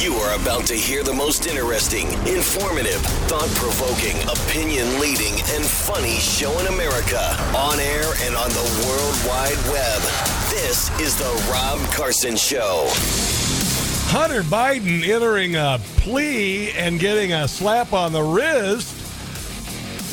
You are about to hear the most interesting, informative, thought provoking, opinion leading, and funny show in America on air and on the World Wide Web. This is The Rob Carson Show. Hunter Biden entering a plea and getting a slap on the wrist.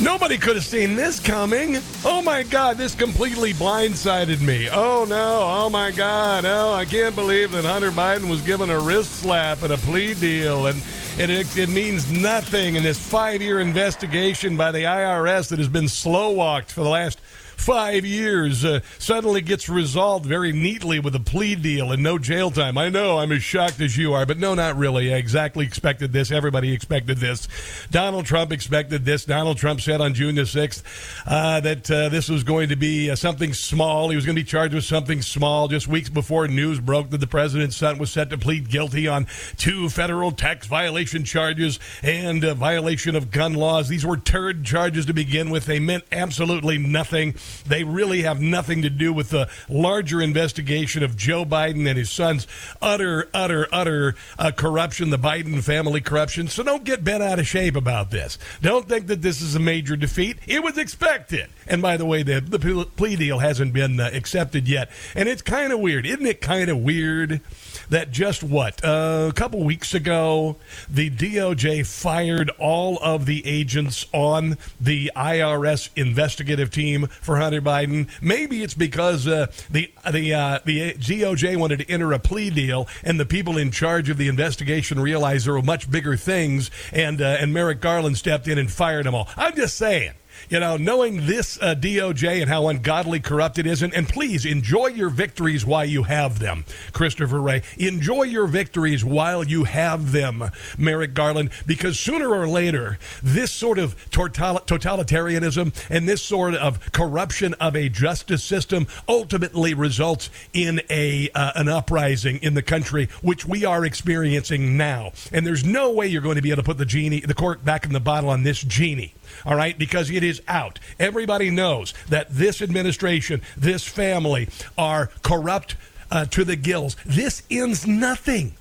Nobody could have seen this coming. Oh my God, this completely blindsided me. Oh no, oh my God, oh, I can't believe that Hunter Biden was given a wrist slap and a plea deal. And it, it, it means nothing in this five year investigation by the IRS that has been slow walked for the last five years uh, suddenly gets resolved very neatly with a plea deal and no jail time. I know I'm as shocked as you are, but no, not really. I exactly expected this. Everybody expected this. Donald Trump expected this. Donald Trump said on June the 6th uh, that uh, this was going to be uh, something small. He was going to be charged with something small just weeks before news broke that the president's son was set to plead guilty on two federal tax violation charges and violation of gun laws. These were turd charges to begin with. They meant absolutely nothing. They really have nothing to do with the larger investigation of Joe Biden and his son's utter, utter, utter uh, corruption, the Biden family corruption. So don't get bent out of shape about this. Don't think that this is a major defeat. It was expected. And by the way, the, the plea deal hasn't been uh, accepted yet. And it's kind of weird. Isn't it kind of weird that just what? Uh, a couple weeks ago, the DOJ fired all of the agents on the IRS investigative team for Hunter Biden. Maybe it's because uh, the the uh, the DOJ wanted to enter a plea deal, and the people in charge of the investigation realized there were much bigger things, and uh, and Merrick Garland stepped in and fired them all. I'm just saying you know, knowing this uh, DOJ and how ungodly corrupt it is, and, and please enjoy your victories while you have them, Christopher Wray. Enjoy your victories while you have them, Merrick Garland, because sooner or later, this sort of totalitarianism and this sort of corruption of a justice system ultimately results in a uh, an uprising in the country, which we are experiencing now. And there's no way you're going to be able to put the genie, the cork back in the bottle on this genie all right, because it is out. Everybody knows that this administration, this family are corrupt uh, to the gills. This ends nothing.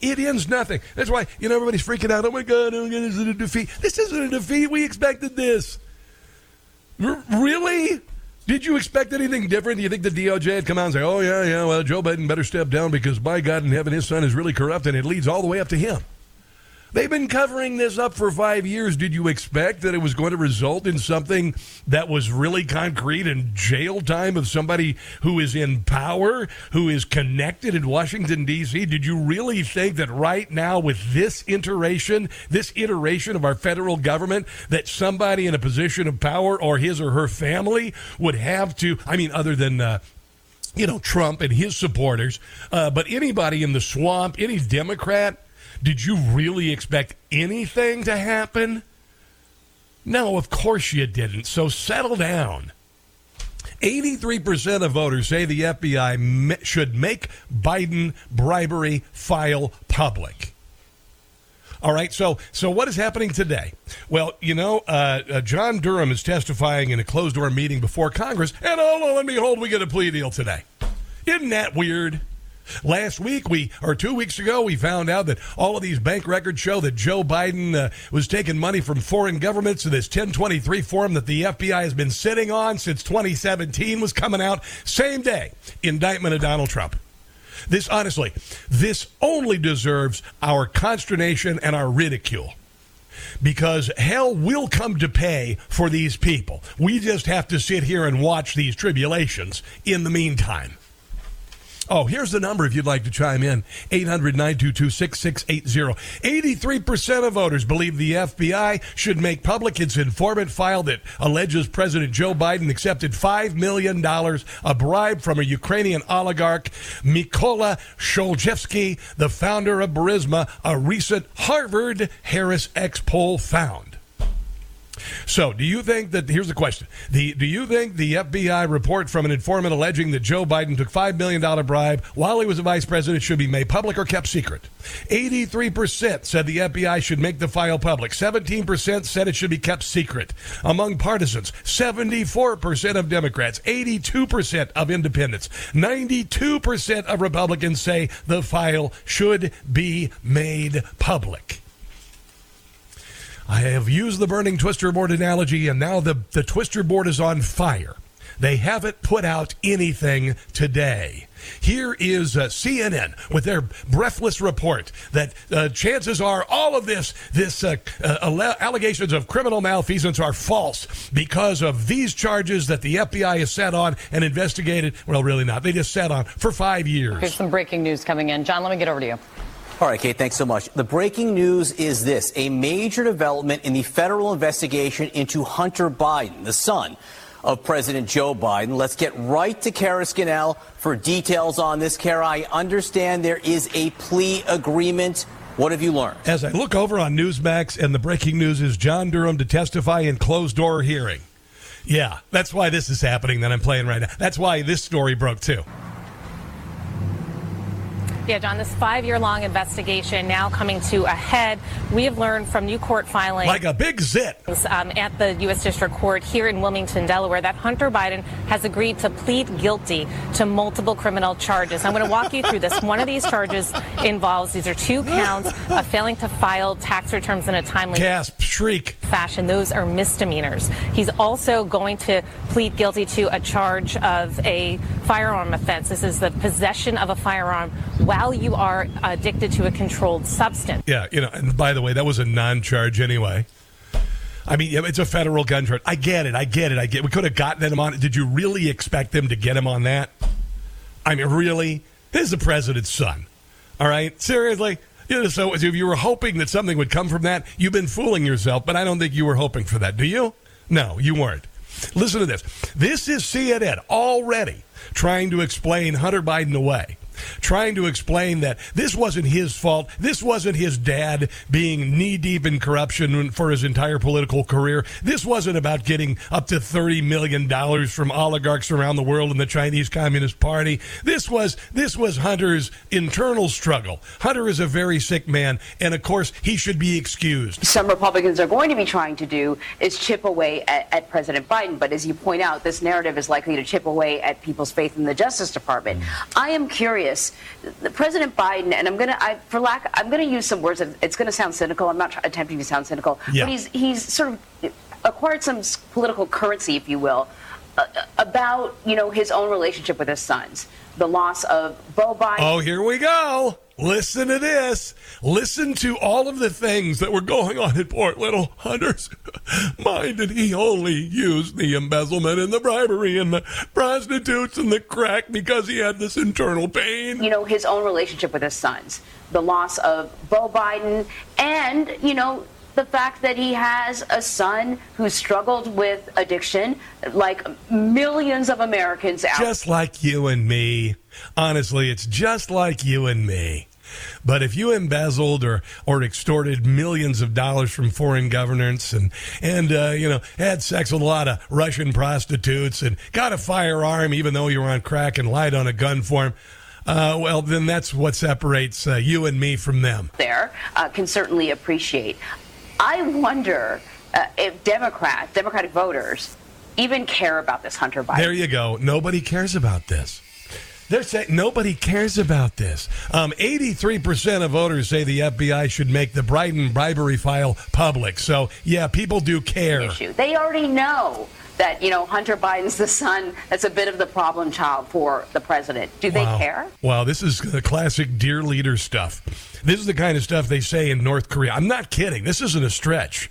It ends nothing. That's why, you know, everybody's freaking out. Oh my God, oh my God, this is a defeat. This isn't a defeat. We expected this. R- really? Did you expect anything different? Do you think the DOJ had come out and say, oh, yeah, yeah, well, Joe Biden better step down because by God in heaven, his son is really corrupt and it leads all the way up to him? They've been covering this up for five years. Did you expect that it was going to result in something that was really concrete and jail time of somebody who is in power, who is connected in Washington, D.C.? Did you really think that right now, with this iteration, this iteration of our federal government, that somebody in a position of power or his or her family would have to, I mean, other than, uh, you know, Trump and his supporters, uh, but anybody in the swamp, any Democrat, did you really expect anything to happen? No, of course you didn't. So settle down. 83% of voters say the FBI should make Biden bribery file public. All right, so so what is happening today? Well, you know, uh, uh, John Durham is testifying in a closed door meeting before Congress, and oh, lo and behold, we get a plea deal today. Isn't that weird? Last week, we or two weeks ago, we found out that all of these bank records show that Joe Biden uh, was taking money from foreign governments. So this 1023 form that the FBI has been sitting on since 2017 was coming out same day. Indictment of Donald Trump. This honestly, this only deserves our consternation and our ridicule because hell will come to pay for these people. We just have to sit here and watch these tribulations in the meantime. Oh, here's the number if you'd like to chime in 800 922 6680. 83% of voters believe the FBI should make public its informant file that alleges President Joe Biden accepted $5 million, a bribe from a Ukrainian oligarch, Mykola Zlochevsky, the founder of Burisma, a recent Harvard Harris X poll found. So, do you think that here's the question: the, Do you think the FBI report from an informant alleging that Joe Biden took five million dollar bribe while he was a vice president should be made public or kept secret? Eighty-three percent said the FBI should make the file public. Seventeen percent said it should be kept secret. Among partisans, seventy-four percent of Democrats, eighty-two percent of independents, ninety-two percent of Republicans say the file should be made public. I have used the burning twister board analogy, and now the, the twister board is on fire. They haven't put out anything today. Here is uh, CNN with their breathless report that uh, chances are all of this, this uh, uh allegations of criminal malfeasance are false because of these charges that the FBI has sat on and investigated. Well, really not. They just sat on for five years. Here's some breaking news coming in. John, let me get over to you. All right, Kate, thanks so much. The breaking news is this a major development in the federal investigation into Hunter Biden, the son of President Joe Biden. Let's get right to Kara Scannell for details on this. Kara, I understand there is a plea agreement. What have you learned? As I look over on Newsmax, and the breaking news is John Durham to testify in closed door hearing. Yeah, that's why this is happening that I'm playing right now. That's why this story broke too. Yeah, John, this five year long investigation now coming to a head. We have learned from new court filings. Like a big zit. Um, at the U.S. District Court here in Wilmington, Delaware, that Hunter Biden has agreed to plead guilty to multiple criminal charges. I'm going to walk you through this. One of these charges involves these are two counts of failing to file tax returns in a timely gasp, shriek fashion. Those are misdemeanors. He's also going to plead guilty to a charge of a firearm offense. This is the possession of a firearm while you are addicted to a controlled substance. Yeah, you know, and by the way, that was a non charge anyway. I mean, it's a federal gun charge. I get it. I get it. I get. We could have gotten them on it. Did you really expect them to get him on that? I mean, really? This is the president's son. All right, seriously. So if you were hoping that something would come from that, you've been fooling yourself. But I don't think you were hoping for that. Do you? No, you weren't. Listen to this. This is CNN already trying to explain Hunter Biden away trying to explain that this wasn't his fault. This wasn't his dad being knee deep in corruption for his entire political career. This wasn't about getting up to $30 million from oligarchs around the world in the Chinese Communist Party. This was, this was Hunter's internal struggle. Hunter is a very sick man, and of course, he should be excused. Some Republicans are going to be trying to do is chip away at, at President Biden. But as you point out, this narrative is likely to chip away at people's faith in the Justice Department. I am curious curious. President Biden, and I'm going to, for lack, I'm going to use some words. It's going to sound cynical. I'm not attempting to sound cynical, yeah. but he's he's sort of acquired some political currency, if you will, uh, about you know his own relationship with his sons, the loss of Beau Biden. Oh, here we go. Listen to this. Listen to all of the things that were going on in Port little Hunter's mind. And he only used the embezzlement and the bribery and the prostitutes and the crack because he had this internal pain. You know, his own relationship with his sons, the loss of Beau Biden, and, you know, the fact that he has a son who struggled with addiction, like millions of Americans out. Just like you and me. Honestly, it's just like you and me. But if you embezzled or, or extorted millions of dollars from foreign governments and, and uh, you know, had sex with a lot of Russian prostitutes and got a firearm even though you were on crack and lied on a gun form, uh, well, then that's what separates uh, you and me from them. There uh, can certainly appreciate. I wonder uh, if Democrat, Democratic voters even care about this Hunter Biden. There you go. Nobody cares about this. They're saying nobody cares about this. Um, 83% of voters say the FBI should make the Biden bribery file public. So, yeah, people do care. Issue. They already know that, you know, Hunter Biden's the son that's a bit of the problem child for the president. Do they wow. care? Wow, this is the classic dear leader stuff. This is the kind of stuff they say in North Korea. I'm not kidding. This isn't a stretch.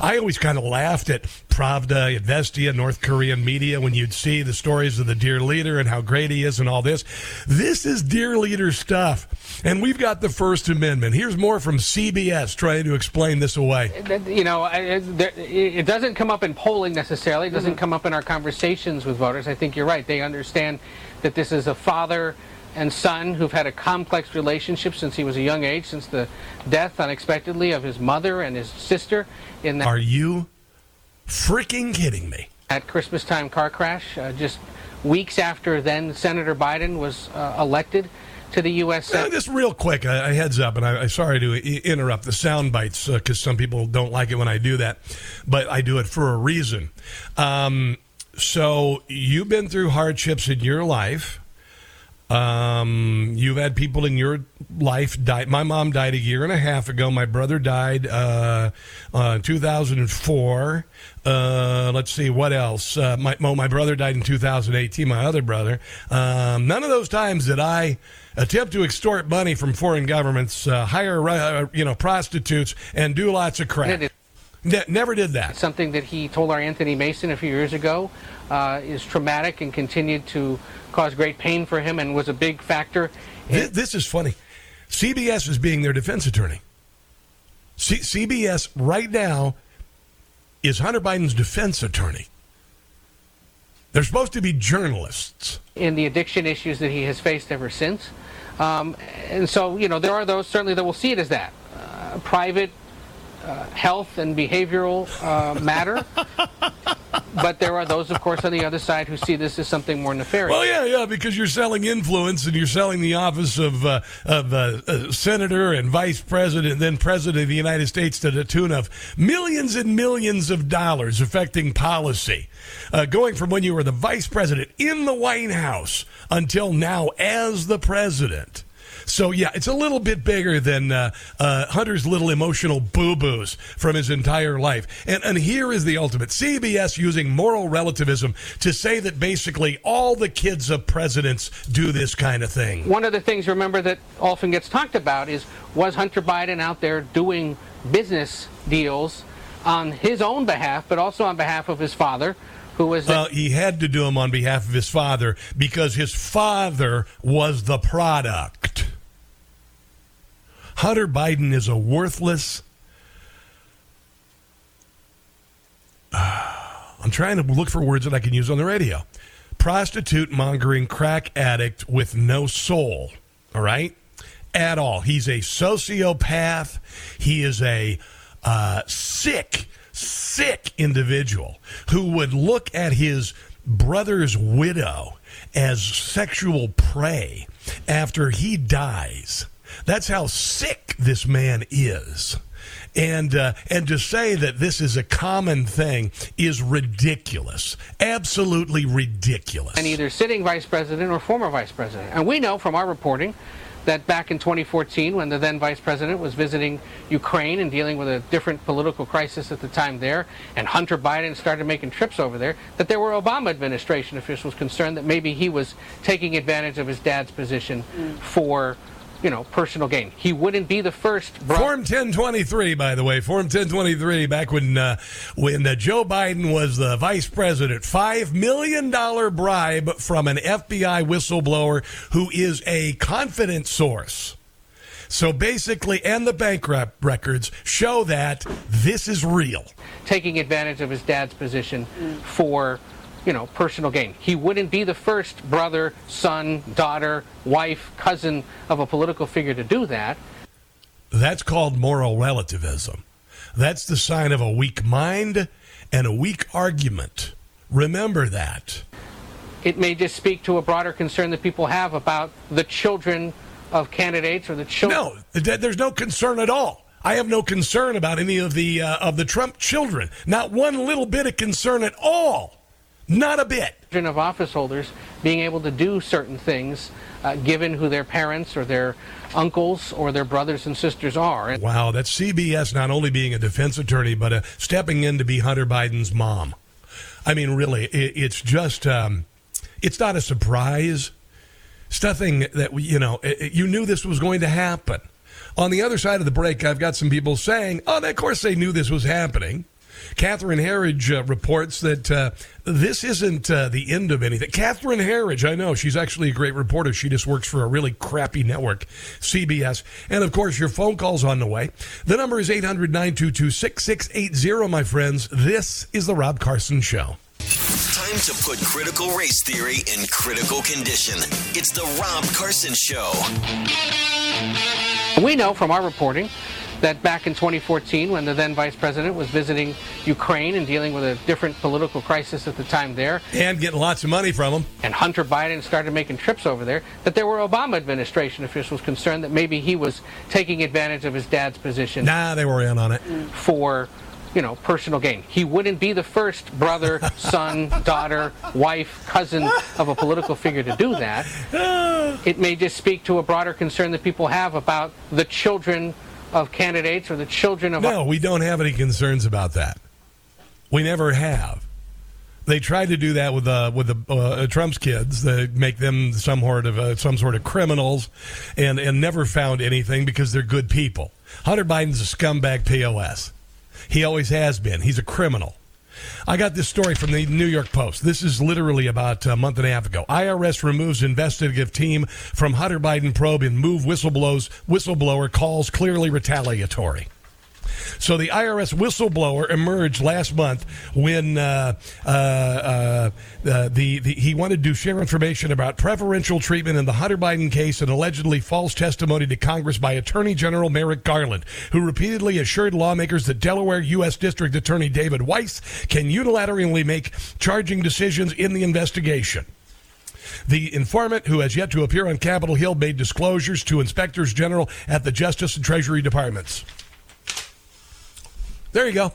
I always kind of laughed at Pravda, Izvestia, North Korean media when you'd see the stories of the dear leader and how great he is and all this. This is dear leader stuff. And we've got the First Amendment. Here's more from CBS trying to explain this away. You know, it doesn't come up in polling necessarily. It doesn't mm-hmm. come up in our conversations with voters. I think you're right. They understand that this is a father and son who've had a complex relationship since he was a young age, since the death unexpectedly of his mother and his sister. In that, are you freaking kidding me? At Christmas time car crash, uh, just weeks after then Senator Biden was uh, elected to the U.S. Uh, just real quick, a, a heads up, and I, am sorry to I- interrupt the sound bites because uh, some people don't like it when I do that, but I do it for a reason. Um, so you've been through hardships in your life. Um, you've had people in your life die. My mom died a year and a half ago. My brother died uh, uh, 2004. Uh, let's see what else. Uh, my well, my brother died in 2018. My other brother. Um, none of those times did I attempt to extort money from foreign governments, uh, hire uh, you know prostitutes, and do lots of crap. Ne- never did that. Something that he told our Anthony Mason a few years ago uh, is traumatic and continued to cause great pain for him and was a big factor. This, this is funny. CBS is being their defense attorney. C- CBS right now is Hunter Biden's defense attorney. They're supposed to be journalists. In the addiction issues that he has faced ever since. Um, and so, you know, there are those certainly that will see it as that. Uh, private health and behavioral uh, matter. but there are those, of course, on the other side who see this as something more nefarious. Well, yeah, yeah, because you're selling influence and you're selling the office of uh, of uh, uh, senator and vice president, then president of the United States to the tune of millions and millions of dollars affecting policy, uh, going from when you were the vice president in the White House until now as the president. So yeah, it's a little bit bigger than uh, uh, Hunter's little emotional boo boos from his entire life. And and here is the ultimate: CBS using moral relativism to say that basically all the kids of presidents do this kind of thing. One of the things, remember, that often gets talked about is was Hunter Biden out there doing business deals on his own behalf, but also on behalf of his father? Who was well, he had to do them on behalf of his father because his father was the product. Hunter Biden is a worthless. Uh, I'm trying to look for words that I can use on the radio. Prostitute mongering crack addict with no soul. All right? At all. He's a sociopath. He is a uh, sick, sick individual who would look at his brother's widow as sexual prey after he dies that's how sick this man is. And uh, and to say that this is a common thing is ridiculous, absolutely ridiculous. And either sitting vice president or former vice president. And we know from our reporting that back in 2014, when the then vice president was visiting Ukraine and dealing with a different political crisis at the time there, and Hunter Biden started making trips over there, that there were Obama administration officials concerned that maybe he was taking advantage of his dad's position mm. for you know, personal gain. He wouldn't be the first. Form 1023, by the way, Form 1023. Back when uh, when uh, Joe Biden was the vice president, five million dollar bribe from an FBI whistleblower who is a confident source. So basically, and the bank records show that this is real. Taking advantage of his dad's position for you know, personal gain. He wouldn't be the first brother, son, daughter, wife, cousin of a political figure to do that. That's called moral relativism. That's the sign of a weak mind and a weak argument. Remember that. It may just speak to a broader concern that people have about the children of candidates or the children. No, there's no concern at all. I have no concern about any of the uh, of the Trump children. Not one little bit of concern at all. Not a bit. Of office holders being able to do certain things, uh, given who their parents or their uncles or their brothers and sisters are. Wow, that's CBS not only being a defense attorney, but uh, stepping in to be Hunter Biden's mom. I mean, really, it, it's just, um, it's not a surprise. It's nothing that, you know, it, you knew this was going to happen. On the other side of the break, I've got some people saying, oh, of course they knew this was happening. Catherine Herridge uh, reports that uh, this isn't uh, the end of anything. Catherine Herridge, I know she's actually a great reporter. She just works for a really crappy network, CBS. And of course, your phone call's on the way. The number is 800 922 6680, my friends. This is The Rob Carson Show. Time to put critical race theory in critical condition. It's The Rob Carson Show. We know from our reporting that back in 2014, when the then vice president was visiting Ukraine and dealing with a different political crisis at the time there, and getting lots of money from them, and Hunter Biden started making trips over there, that there were Obama administration officials concerned that maybe he was taking advantage of his dad's position. Nah, they were in on it for you know, personal gain. He wouldn't be the first brother, son, daughter, wife, cousin of a political figure to do that. It may just speak to a broader concern that people have about the children of candidates or the children of. No, we don't have any concerns about that. We never have. They tried to do that with uh, with the uh, Trump's kids, they make them some sort of uh, some sort of criminals, and and never found anything because they're good people. Hunter Biden's a scumbag pos. He always has been. He's a criminal. I got this story from the New York Post. This is literally about a month and a half ago. IRS removes investigative team from Hunter Biden probe in move whistleblower calls clearly retaliatory. So the IRS whistleblower emerged last month when uh, uh, uh, the, the, he wanted to share information about preferential treatment in the Hunter Biden case and allegedly false testimony to Congress by Attorney General Merrick Garland, who repeatedly assured lawmakers that Delaware U.S. District Attorney David Weiss can unilaterally make charging decisions in the investigation. The informant, who has yet to appear on Capitol Hill, made disclosures to inspectors general at the Justice and Treasury Departments. There you go.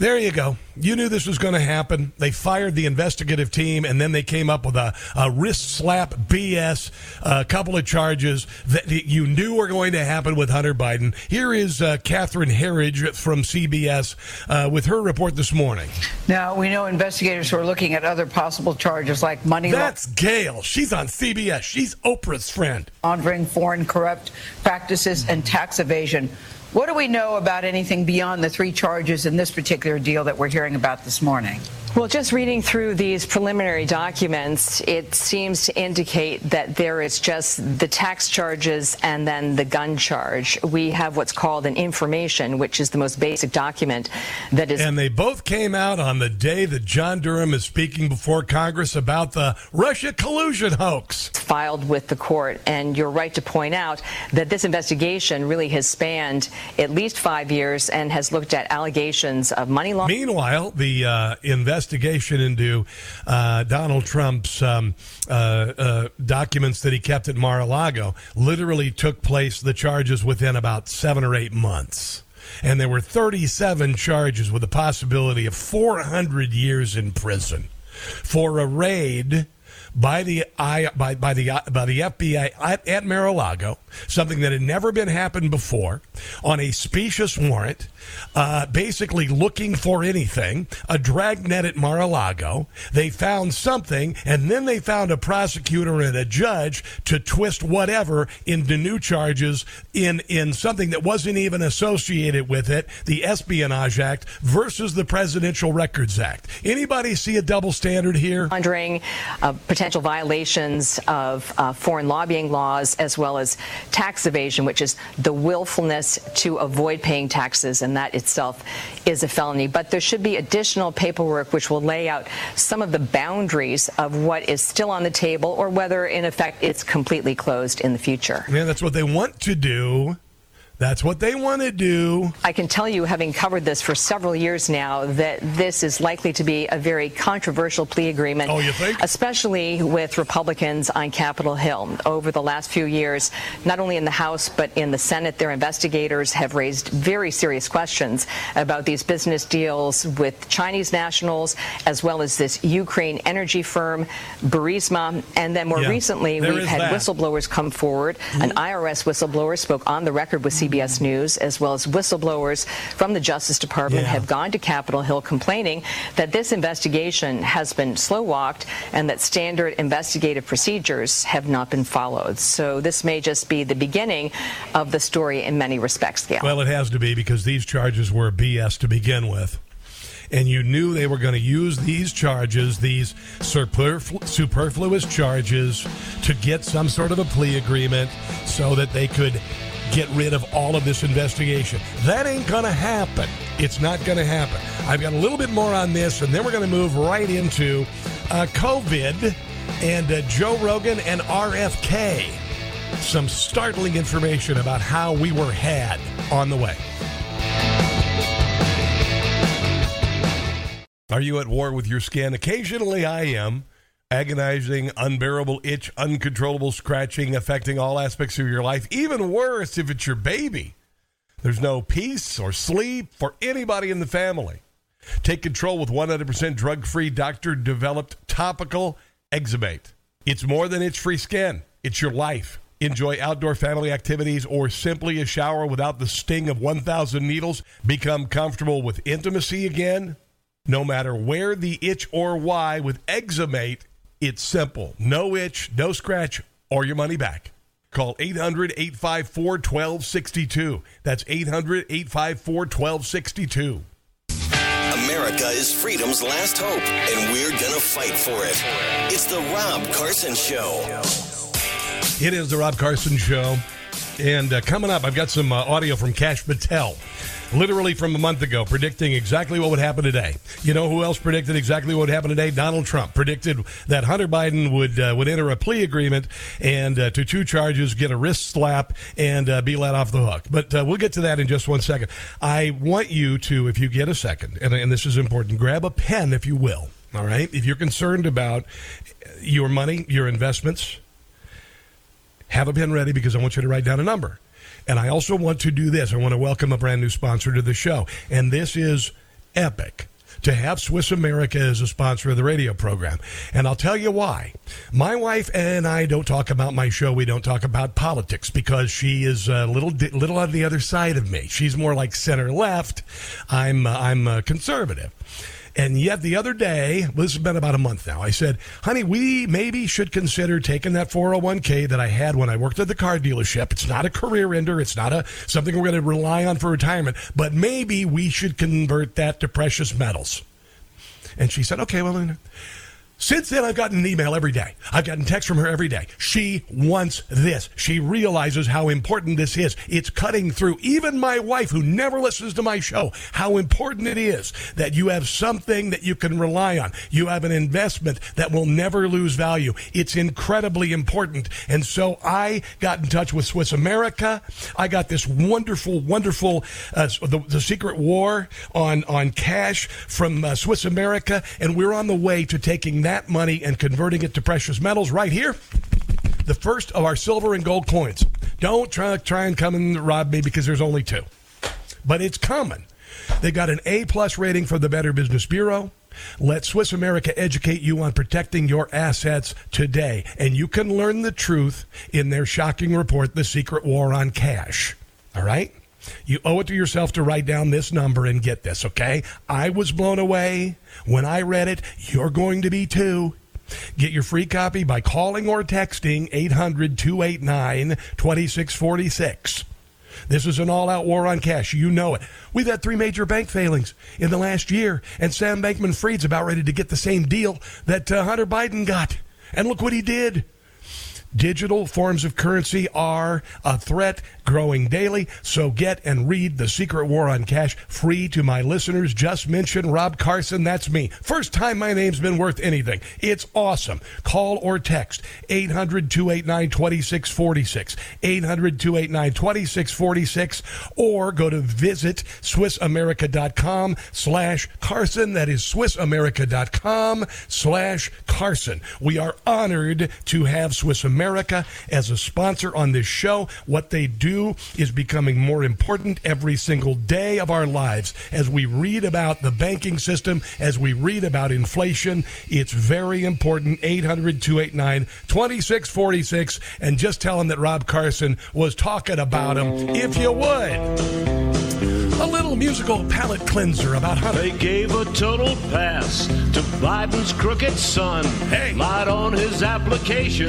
There you go. You knew this was going to happen. They fired the investigative team, and then they came up with a, a wrist slap BS, a couple of charges that you knew were going to happen with Hunter Biden. Here is uh, Catherine Herridge from CBS uh, with her report this morning. Now, we know investigators are looking at other possible charges like money. That's la- Gail. She's on CBS. She's Oprah's friend. Laundering foreign corrupt practices and tax evasion. What do we know about anything beyond the three charges in this particular deal that we're hearing about this morning? Well, just reading through these preliminary documents, it seems to indicate that there is just the tax charges and then the gun charge. We have what's called an information, which is the most basic document that is. And they both came out on the day that John Durham is speaking before Congress about the Russia collusion hoax. Filed with the court. And you're right to point out that this investigation really has spanned at least five years and has looked at allegations of money laundering. Meanwhile, the uh, investigation into uh, Donald Trump's um, uh, uh, documents that he kept at Mar-a-Lago literally took place, the charges within about seven or eight months. And there were 37 charges with a possibility of 400 years in prison for a raid by the I by by the by the FBI at, at Mar-a-Lago, something that had never been happened before, on a specious warrant, uh, basically looking for anything. A dragnet at Mar-a-Lago. They found something, and then they found a prosecutor and a judge to twist whatever into new charges in in something that wasn't even associated with it. The Espionage Act versus the Presidential Records Act. Anybody see a double standard here? Wondering. Uh, potential violations of uh, foreign lobbying laws as well as tax evasion, which is the willfulness to avoid paying taxes, and that itself is a felony. But there should be additional paperwork which will lay out some of the boundaries of what is still on the table or whether, in effect, it's completely closed in the future. Yeah, that's what they want to do. That's what they want to do. I can tell you, having covered this for several years now, that this is likely to be a very controversial plea agreement. Oh, you think? Especially with Republicans on Capitol Hill. Over the last few years, not only in the House, but in the Senate, their investigators have raised very serious questions about these business deals with Chinese nationals, as well as this Ukraine energy firm, Burisma. And then more yeah, recently, we've had that. whistleblowers come forward. Mm-hmm. An IRS whistleblower spoke on the record with CBS. CBS News, as well as whistleblowers from the Justice Department, yeah. have gone to Capitol Hill complaining that this investigation has been slow walked and that standard investigative procedures have not been followed. So this may just be the beginning of the story in many respects, Gail. Well, it has to be because these charges were BS to begin with and you knew they were going to use these charges, these superflu- superfluous charges, to get some sort of a plea agreement so that they could get rid of all of this investigation. That ain't going to happen. It's not going to happen. I've got a little bit more on this, and then we're going to move right into uh, COVID and uh, Joe Rogan and RFK. some startling information about how we were had on the way. Are you at war with your skin? Occasionally I am. Agonizing, unbearable itch, uncontrollable scratching affecting all aspects of your life. Even worse if it's your baby. There's no peace or sleep for anybody in the family. Take control with 100% drug free, doctor developed topical EczeMate. It's more than itch free skin, it's your life. Enjoy outdoor family activities or simply a shower without the sting of 1,000 needles. Become comfortable with intimacy again. No matter where the itch or why, with EczeMate, it's simple. No itch, no scratch, or your money back. Call 800 854 1262. That's 800 854 1262. America is freedom's last hope, and we're going to fight for it. It's the Rob Carson Show. It is the Rob Carson Show. And uh, coming up, I've got some uh, audio from Kash Patel, literally from a month ago, predicting exactly what would happen today. You know who else predicted exactly what would happen today? Donald Trump predicted that Hunter Biden would uh, would enter a plea agreement and uh, to two charges, get a wrist slap, and uh, be let off the hook. But uh, we'll get to that in just one second. I want you to, if you get a second, and, and this is important, grab a pen, if you will. All right, if you're concerned about your money, your investments have a pen ready because I want you to write down a number. And I also want to do this. I want to welcome a brand new sponsor to the show. And this is Epic to have Swiss America as a sponsor of the radio program. And I'll tell you why. My wife and I don't talk about my show. We don't talk about politics because she is a little little on the other side of me. She's more like center left. I'm uh, I'm uh, conservative. And yet the other day, well, this has been about a month now, I said, honey, we maybe should consider taking that 401k that I had when I worked at the car dealership. It's not a career ender. It's not a something we're going to rely on for retirement, but maybe we should convert that to precious metals. And she said, okay, well, since then, I've gotten an email every day. I've gotten text from her every day. She wants this. She realizes how important this is. It's cutting through even my wife, who never listens to my show, how important it is that you have something that you can rely on. You have an investment that will never lose value. It's incredibly important. And so I got in touch with Swiss America. I got this wonderful, wonderful, uh, the, the secret war on, on cash from uh, Swiss America. And we're on the way to taking that that money and converting it to precious metals right here. The first of our silver and gold coins. Don't try, try and come and rob me because there's only two. But it's coming. They got an A plus rating from the Better Business Bureau. Let Swiss America educate you on protecting your assets today. And you can learn the truth in their shocking report, The Secret War on Cash. All right? You owe it to yourself to write down this number and get this, okay? I was blown away when I read it. You're going to be too. Get your free copy by calling or texting 800 289 2646. This is an all out war on cash. You know it. We've had three major bank failings in the last year, and Sam Bankman Fried's about ready to get the same deal that uh, Hunter Biden got. And look what he did. Digital forms of currency are a threat growing daily. So get and read The Secret War on Cash free to my listeners. Just mention Rob Carson. That's me. First time my name's been worth anything. It's awesome. Call or text 800 289 2646. 800 289 2646. Or go to visit SwissAmerica.com slash Carson. That is SwissAmerica.com slash Carson. We are honored to have Swiss America as a sponsor on this show. What they do is becoming more important every single day of our lives. As we read about the banking system, as we read about inflation, it's very important. 800 289 2646. And just tell them that Rob Carson was talking about him, if you would musical palate cleanser about how they gave a total pass to Biden's crooked son. Hey. Lied on his application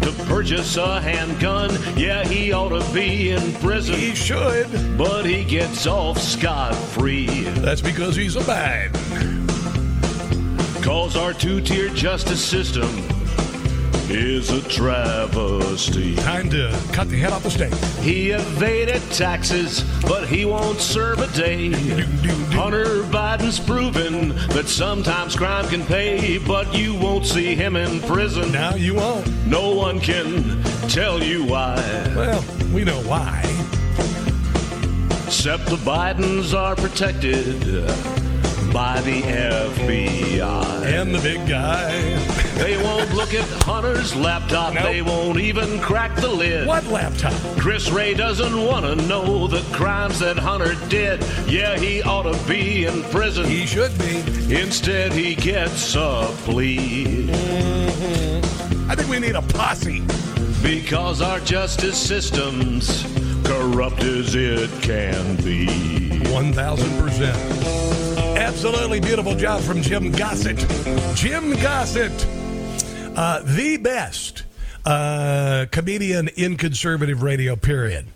to purchase a handgun. Yeah, he ought to be in prison. He should. But he gets off scot free. That's because he's a Biden. Cause our two tier justice system is a travesty. Time to cut the head off the steak. He evaded taxes, but he won't serve a day. Hunter Biden's proven that sometimes crime can pay, but you won't see him in prison. Now you won't. No one can tell you why. Well, we know why. Except the Bidens are protected by the FBI. And the big guy. They won't look at Hunter's laptop. Nope. They won't even crack the lid. What laptop? Chris Wray doesn't want to know the crimes that Hunter did. Yeah, he ought to be in prison. He should be. Instead, he gets a plea. Mm-hmm. I think we need a posse. Because our justice system's corrupt as it can be. 1000%. Absolutely beautiful job from Jim Gossett. Jim Gossett, uh, the best uh, comedian in conservative radio, period.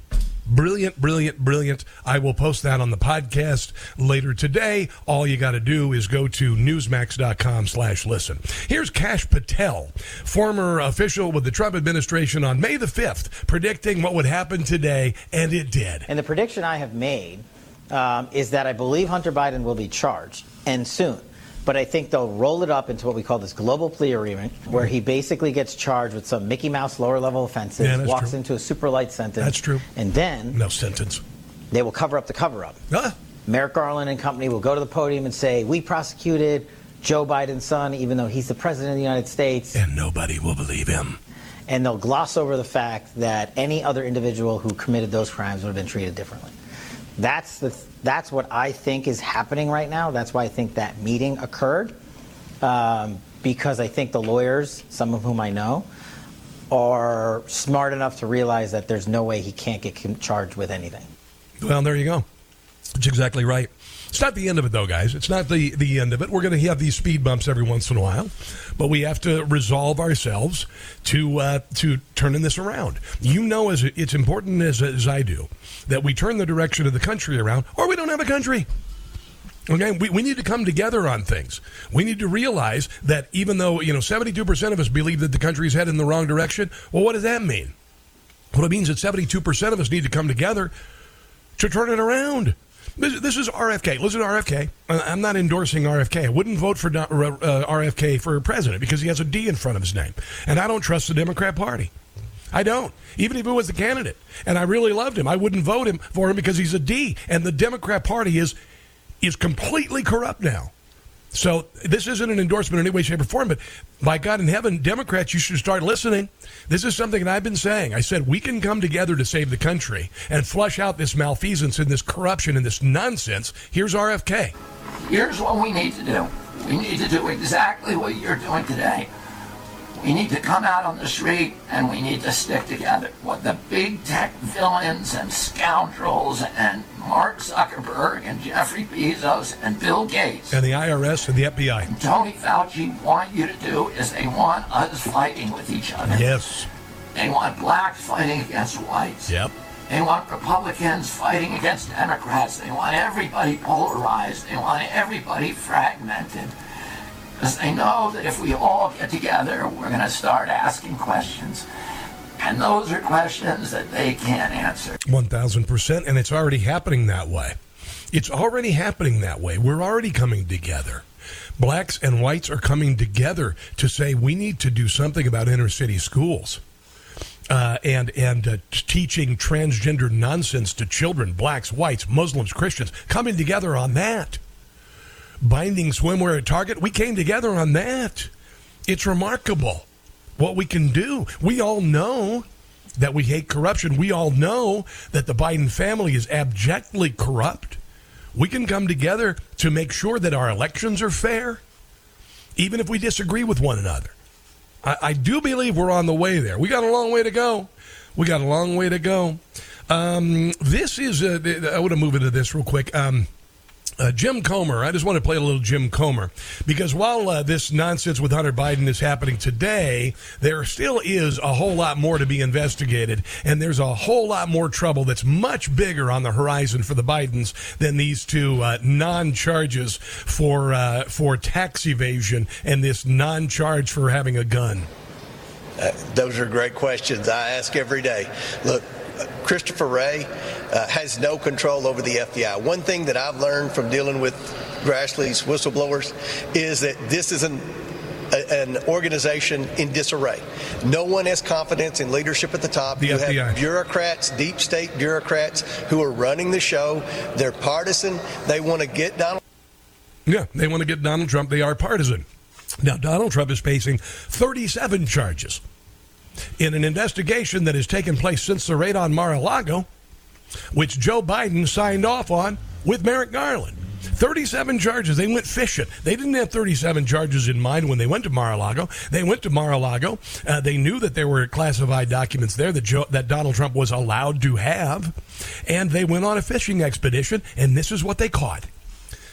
Brilliant, brilliant, brilliant. I will post that on the podcast later today. All you got to do is go to newsmax.com slash listen. Here's Kash Patel, former official with the Trump administration on May the 5th, predicting what would happen today, and it did. And the prediction I have made um, is that I believe Hunter Biden will be charged, and soon. But I think they'll roll it up into what we call this global plea agreement, where he basically gets charged with some Mickey Mouse lower level offenses, Yeah, walks true. into a super light sentence. That's true. And then No sentence. they will cover up the cover up. Ah, Merrick Garland and company will go to the podium and say, We prosecuted Joe Biden's son, even though he's the president of the United States. and nobody will believe him. And they'll gloss over the fact that any other individual who committed those crimes would have been treated differently. That's the that's what I think is happening right now. That's why I think that meeting occurred, um, because I think the lawyers, some of whom I know, are smart enough to realize that there's no way he can't get charged with anything. Well, there you go. That's exactly right. It's not the end of it, though, guys. It's not the, the end of it. We're going to have these speed bumps every once in a while, but we have to resolve ourselves to uh, to turning this around. You know, as it's important as, as I do that we turn the direction of the country around, or we don't have a country. Okay, we, we need to come together on things. We need to realize that even though you know seventy two percent of us believe that the country is headed in the wrong direction, well, what does that mean? Well, it means that seventy two percent of us need to come together to turn it around. This, is RFK. Listen to RFK. I'm not endorsing RFK. I wouldn't vote for uh, RFK for president because he has a D in front of his name. And I don't trust the Democrat Party. I don't. Even if he was the candidate. And I really loved him. I wouldn't vote him for him because he's a D. And the Democrat Party is is completely corrupt now. So this isn't an endorsement in any way, shape, or form, but by God in heaven, Democrats, you should start listening. This is something that I've been saying. I said we can come together to save the country and flush out this malfeasance and this corruption and this nonsense. Here's RFK. Here's what we need to do. We need to do exactly what you're doing today. We need to come out on the street and we need to stick together. What the big tech villains and scoundrels and Zuckerberg and Jeffrey Bezos and Bill Gates And the IRS and the FBI. and Tony Fauci want you to do is they want us fighting with each other. Yes. They want blacks fighting against whites. Yep. They want Republicans fighting against Democrats. They want everybody polarized. They want everybody fragmented. Because they know that if we all get together, we're going to start asking questions. And those are questions that they can't answer. 1000%. And it's already happening that way. It's already happening that way. We're already coming together. Blacks and whites are coming together to say we need to do something about inner city schools. Uh, and and uh, teaching transgender nonsense to children, blacks, whites, Muslims, Christians, coming together on that. Binding swimwear at Target, we came together on that. It's remarkable what we can do. We all know that we hate corruption. We all know that the Biden family is abjectly corrupt. We can come together to make sure that our elections are fair, even if we disagree with one another. I, I do believe we're on the way there. We got a long way to go. We got a long way to go. Um, this is, uh, I want to move into this real quick. Um, uh, Jim Comer, I just want to play a little Jim Comer because while uh, this nonsense with Hunter Biden is happening today, there still is a whole lot more to be investigated, and there's a whole lot more trouble that's much bigger on the horizon for the Bidens than these two uh, non-charges for uh, for tax evasion and this non-charge for having a gun. Uh, those are great questions I ask every day. Look, Christopher Wray uh, has no control over the FBI. One thing that I've learned from dealing with Grassley's whistleblowers is that this is an an organization in disarray. No one has confidence in leadership at the top. The you FBI. have bureaucrats, deep state bureaucrats, who are running the show. They're partisan. They want to get Donald. Yeah, they want to get Donald Trump. They are partisan. Now, Donald Trump is facing 37 charges in an investigation that has taken place since the raid on Mar a Lago, which Joe Biden signed off on with Merrick Garland. 37 charges. They went fishing. They didn't have 37 charges in mind when they went to Mar-a-Lago. They went to Mar-a-Lago. Uh, they knew that there were classified documents there that, Joe, that Donald Trump was allowed to have. And they went on a fishing expedition, and this is what they caught.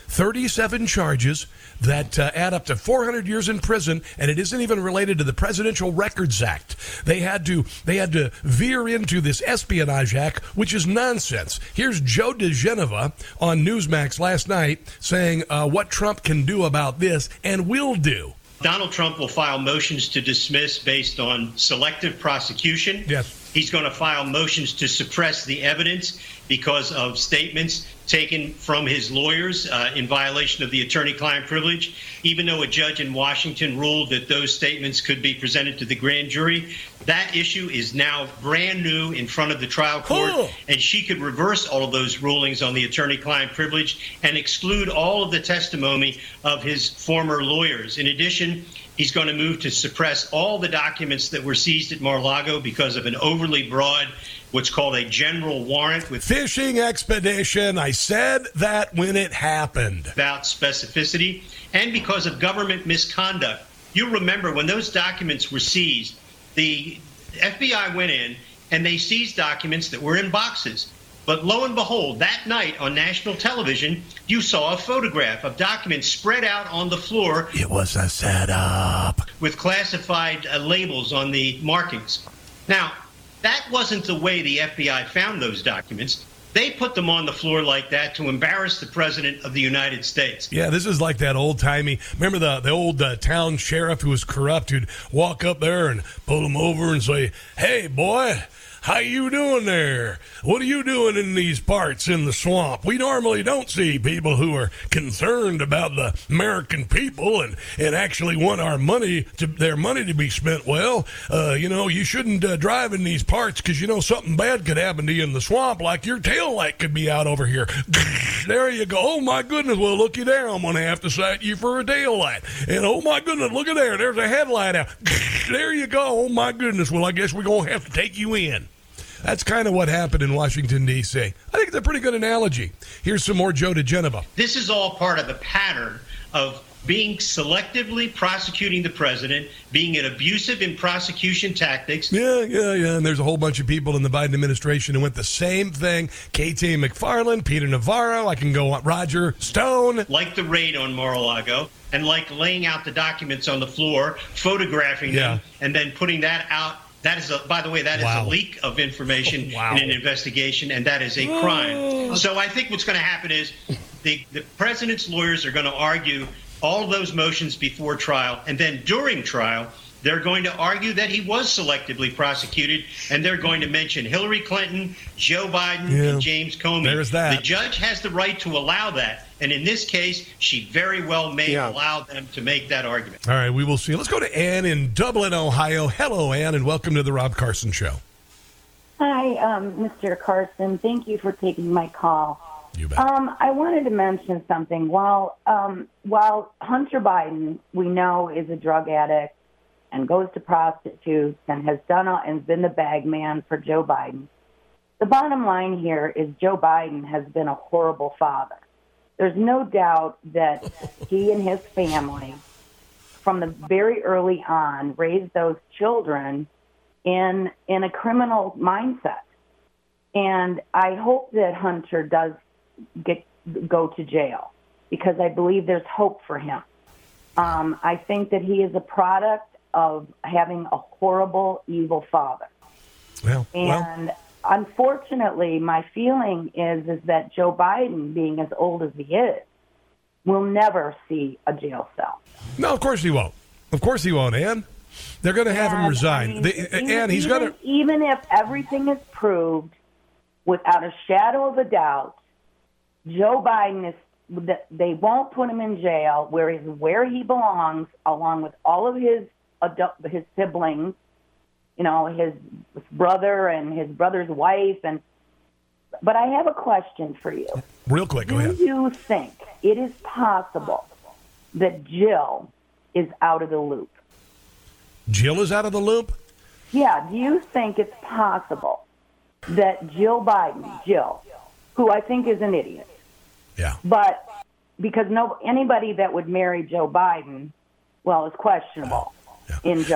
37 charges that uh, add up to 400 years in prison, and it isn't even related to the Presidential Records Act. They had to they had to veer into this Espionage Act, which is nonsense. Here's Joe diGenova on Newsmax last night saying uh, what Trump can do about this and will do. Donald Trump will file motions to dismiss based on selective prosecution. Yes. He's going to file motions to suppress the evidence because of statements taken from his lawyers uh, in violation of the attorney client privilege, even though a judge in Washington ruled that those statements could be presented to the grand jury. That issue is now brand new in front of the trial court, Oh. and she could reverse all of those rulings on the attorney client privilege and exclude all of the testimony of his former lawyers. In addition, He's going to move to suppress all the documents that were seized at Mar-a-Lago because of an overly broad, what's called a general warrant with Fishing expedition. I said that when it happened. about specificity and because of government misconduct. You remember when those documents were seized, the FBI went in and they seized documents that were in boxes. But lo and behold, that night on national television, you saw a photograph of documents spread out on the floor It was a setup. with classified uh, labels on the markings. Now, that wasn't the way the FBI found those documents. They put them on the floor like that to embarrass the President of the United States. Yeah, this is like that old timey. Remember the the old uh, town sheriff who was corrupt who'd walk up there and pull him over and say, "Hey, boy." How you doing there? What are you doing in these parts in the swamp? We normally don't see people who are concerned about the American people and, and actually want our money to their money to be spent well. Uh, you know, you shouldn't uh, drive in these parts because you know something bad could happen to you in the swamp, like your tail light could be out over here. there you go. Oh my goodness. Well, looky there. I'm to have to cite you for a tail light. And oh my goodness, look at there. There's a headlight out. there you go. Oh my goodness. Well, I guess we're to have to take you in. That's kind of what happened in Washington, D.C. I think it's a pretty good analogy. Here's some more Joe diGenova. This is all part of the pattern of being selectively prosecuting the president, being an abusive in prosecution tactics. Yeah, yeah, yeah. And there's a whole bunch of people in the Biden administration who went the same thing. KT McFarland, Peter Navarro. I can go on. Roger Stone. like the raid on Mar-a-Lago and like laying out the documents on the floor, photographing Yeah. them, and then putting that out. That is, a, by the way, that is Wow. a leak of information wow. in an investigation, and that is a crime. So I think what's going to happen is the, the president's lawyers are going to argue all those motions before trial, and then during trial, they're going to argue that he was selectively prosecuted, and they're going to mention Hillary Clinton, Joe Biden, Yeah. and James Comey. There's that. The judge has the right to allow that. And in this case, she very well may Yeah. allow them to make that argument. All right, we will see. Let's go to Ann in Dublin, Ohio. Hello, Ann, and welcome to the Rob Carson Show. Hi, um, Mr. Carson. Thank you for taking my call. You bet. Um, I wanted to mention something. While um, while Hunter Biden, we know, is a drug addict and goes to prostitutes and has done a, and been the bag man for Joe Biden. The bottom line here is Joe Biden has been a horrible father. There's no doubt that he and his family, from the very early on, raised those children in in a criminal mindset. And I hope that Hunter does get go to jail because I believe there's hope for him. Um, I think that he is a product of having a horrible, evil father. Well, well, And unfortunately, my feeling is is that Joe Biden, being as old as he is, will never see a jail cell. no, of course he won't. Of course he won't, Ann. They're going to have him resign, I mean, They- even- and he's going to. even if everything is proved without a shadow of a doubt, Joe Biden is. They won't put him in jail, where is where he belongs, along with all of his adult, his siblings, you know, his brother and his brother's wife, and. But I have a question for you. Real quick, go Do ahead. you think it is possible that Jill is out of the loop? Jill is out of the loop. Yeah, do you think it's possible that Jill Biden, Jill, who I think is an idiot, yeah, but because no anybody that would marry Joe Biden, well, is questionable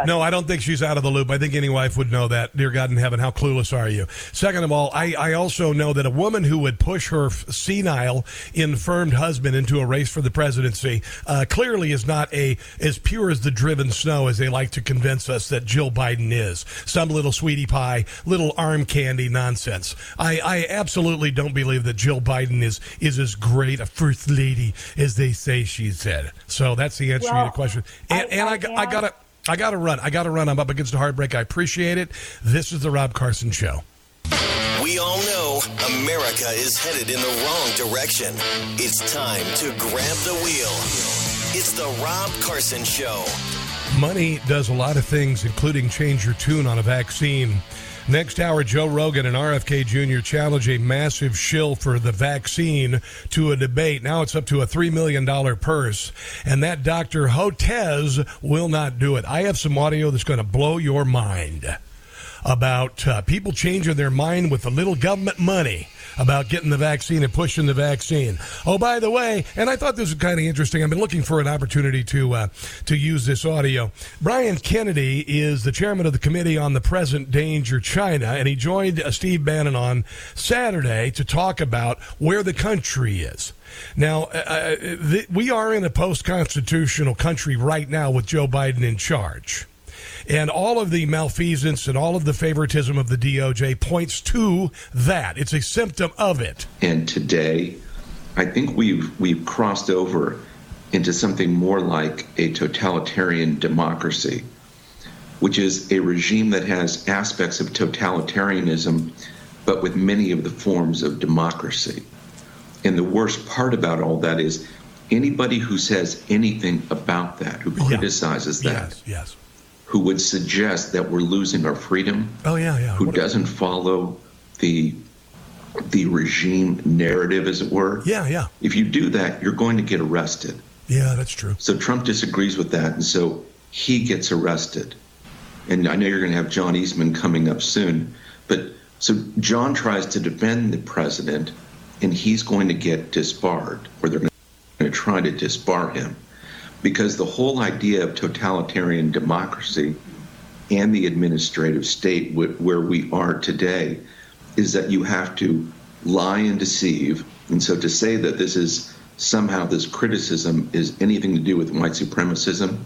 No, I don't think she's out of the loop. I think any wife would know that. Dear God in heaven, how clueless are you? Second of all, I, I also know that a woman who would push her senile, infirmed husband into a race for the presidency uh, clearly is not a as pure as the driven snow as they like to convince us that Jill Biden is. Some little sweetie pie, little arm candy nonsense. I, I absolutely don't believe that Jill Biden is is as great a first lady as they say she said. So that's the answer to Well, your question. And, and I, I, I- gotta. I got to run. I got to run. I'm up against a hard break. I appreciate it. This is the Rob Carson Show. We all know America is headed in the wrong direction. It's time to grab the wheel. It's the Rob Carson Show. Money does a lot of things, including change your tune on a vaccine. Next hour, Joe Rogan and RFK Jr. challenge a massive shill for the vaccine to a debate. Now it's up to a $3 million purse, and that Dr. Hotez will not do it. I have some audio that's going to blow your mind about uh, people changing their mind with a little government money about getting the vaccine and pushing the vaccine. Oh, by the way, and I thought this was kind of interesting. I've been looking for an opportunity to uh, to use this audio. Brian Kennedy is the chairman of the committee on the present danger China, and he joined uh, Steve Bannon on Saturday to talk about where the country is. Now, uh, uh, th- we are in a post constitutional country right now with Joe Biden in charge. And all of the malfeasance and all of the favoritism of the DOJ points to that. It's a symptom of it. And today, I think we've we've crossed over into something more like a totalitarian democracy, which is a regime that has aspects of totalitarianism, but with many of the forms of democracy. And the worst part about all that is anybody who says anything about that, who criticizes that, Yes, yes. Who would suggest that we're losing our freedom, Oh, yeah, yeah. who doesn't follow the the regime narrative, as it were. Yeah, yeah. If you do that, you're going to get arrested. Yeah, that's true. So Trump disagrees with that, and so he gets arrested. And I know you're going to have John Eastman coming up soon, but so John tries to defend the president, and he's going to get disbarred, or they're going to try to disbar him, because the whole idea of totalitarian democracy and the administrative state where we are today is that you have to lie and deceive. And so to say that this is somehow this criticism is anything to do with white supremacism,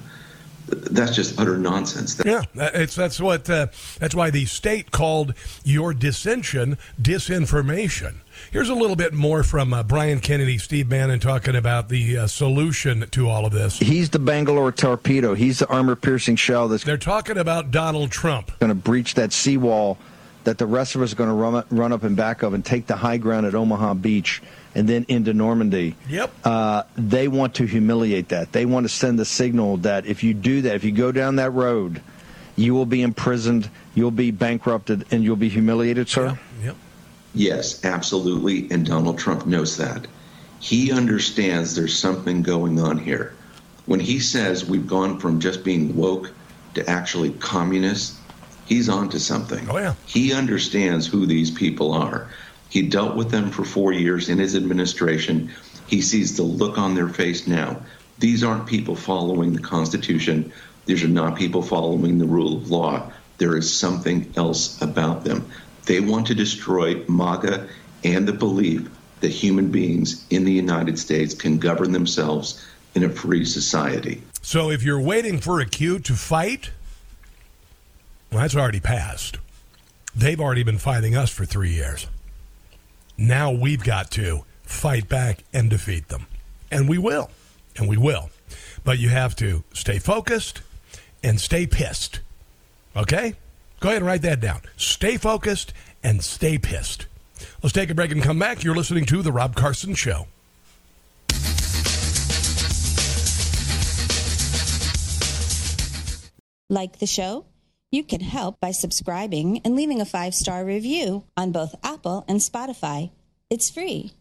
that's just utter nonsense. That- Yeah, it's that's what uh, that's why the state called your dissension disinformation. Here's a little bit more from uh, Brian Kennedy, Steve Bannon talking about the uh, solution to all of this. He's the Bangalore torpedo. He's the armor-piercing shell that's They're talking about Donald Trump. going to breach that seawall that the rest of us are going to run, up- run up and back of and take the high ground at Omaha Beach and then into Normandy. Yep. Uh, they want to humiliate that. They want to send the signal that if you do that, if you go down that road, you will be imprisoned, you'll be bankrupted, and you'll be humiliated, sir. Yep. Yes, absolutely. And Donald Trump knows that. He understands there's something going on here. When he says we've gone from just being woke to actually communist, he's onto something. Oh, yeah. He understands who these people are. He dealt with them for four years in his administration. He sees the look on their face now. These aren't people following the Constitution. These are not people following the rule of law. There is something else about them. They want to destroy MAGA and the belief that human beings in the United States can govern themselves in a free society. So if you're waiting for a cue to fight, well, that's already passed. They've already been fighting us for three years. Now we've got to fight back and defeat them. And we will. And we will. But you have to stay focused and stay pissed. Okay? Go ahead and write that down. Stay focused and stay pissed. Let's take a break and come back. You're listening to The Rob Carson Show. Like the show? You can help by subscribing and leaving a five star review on both Apple and Spotify. It's free.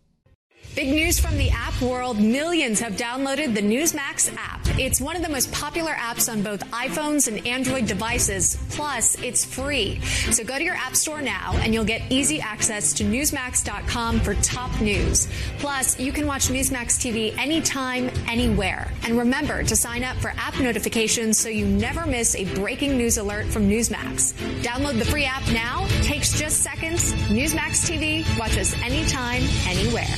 Big news from the app world. Millions have downloaded the Newsmax app. It's one of the most popular apps on both iPhones and Android devices. Plus, it's free. So go to your app store now and you'll get easy access to Newsmax.com for top news. Plus, you can watch Newsmax TV anytime, anywhere. And remember to sign up for app notifications so you never miss a breaking news alert from Newsmax. Download the free app now. Takes just seconds. Newsmax TV. Watch us anytime, anywhere.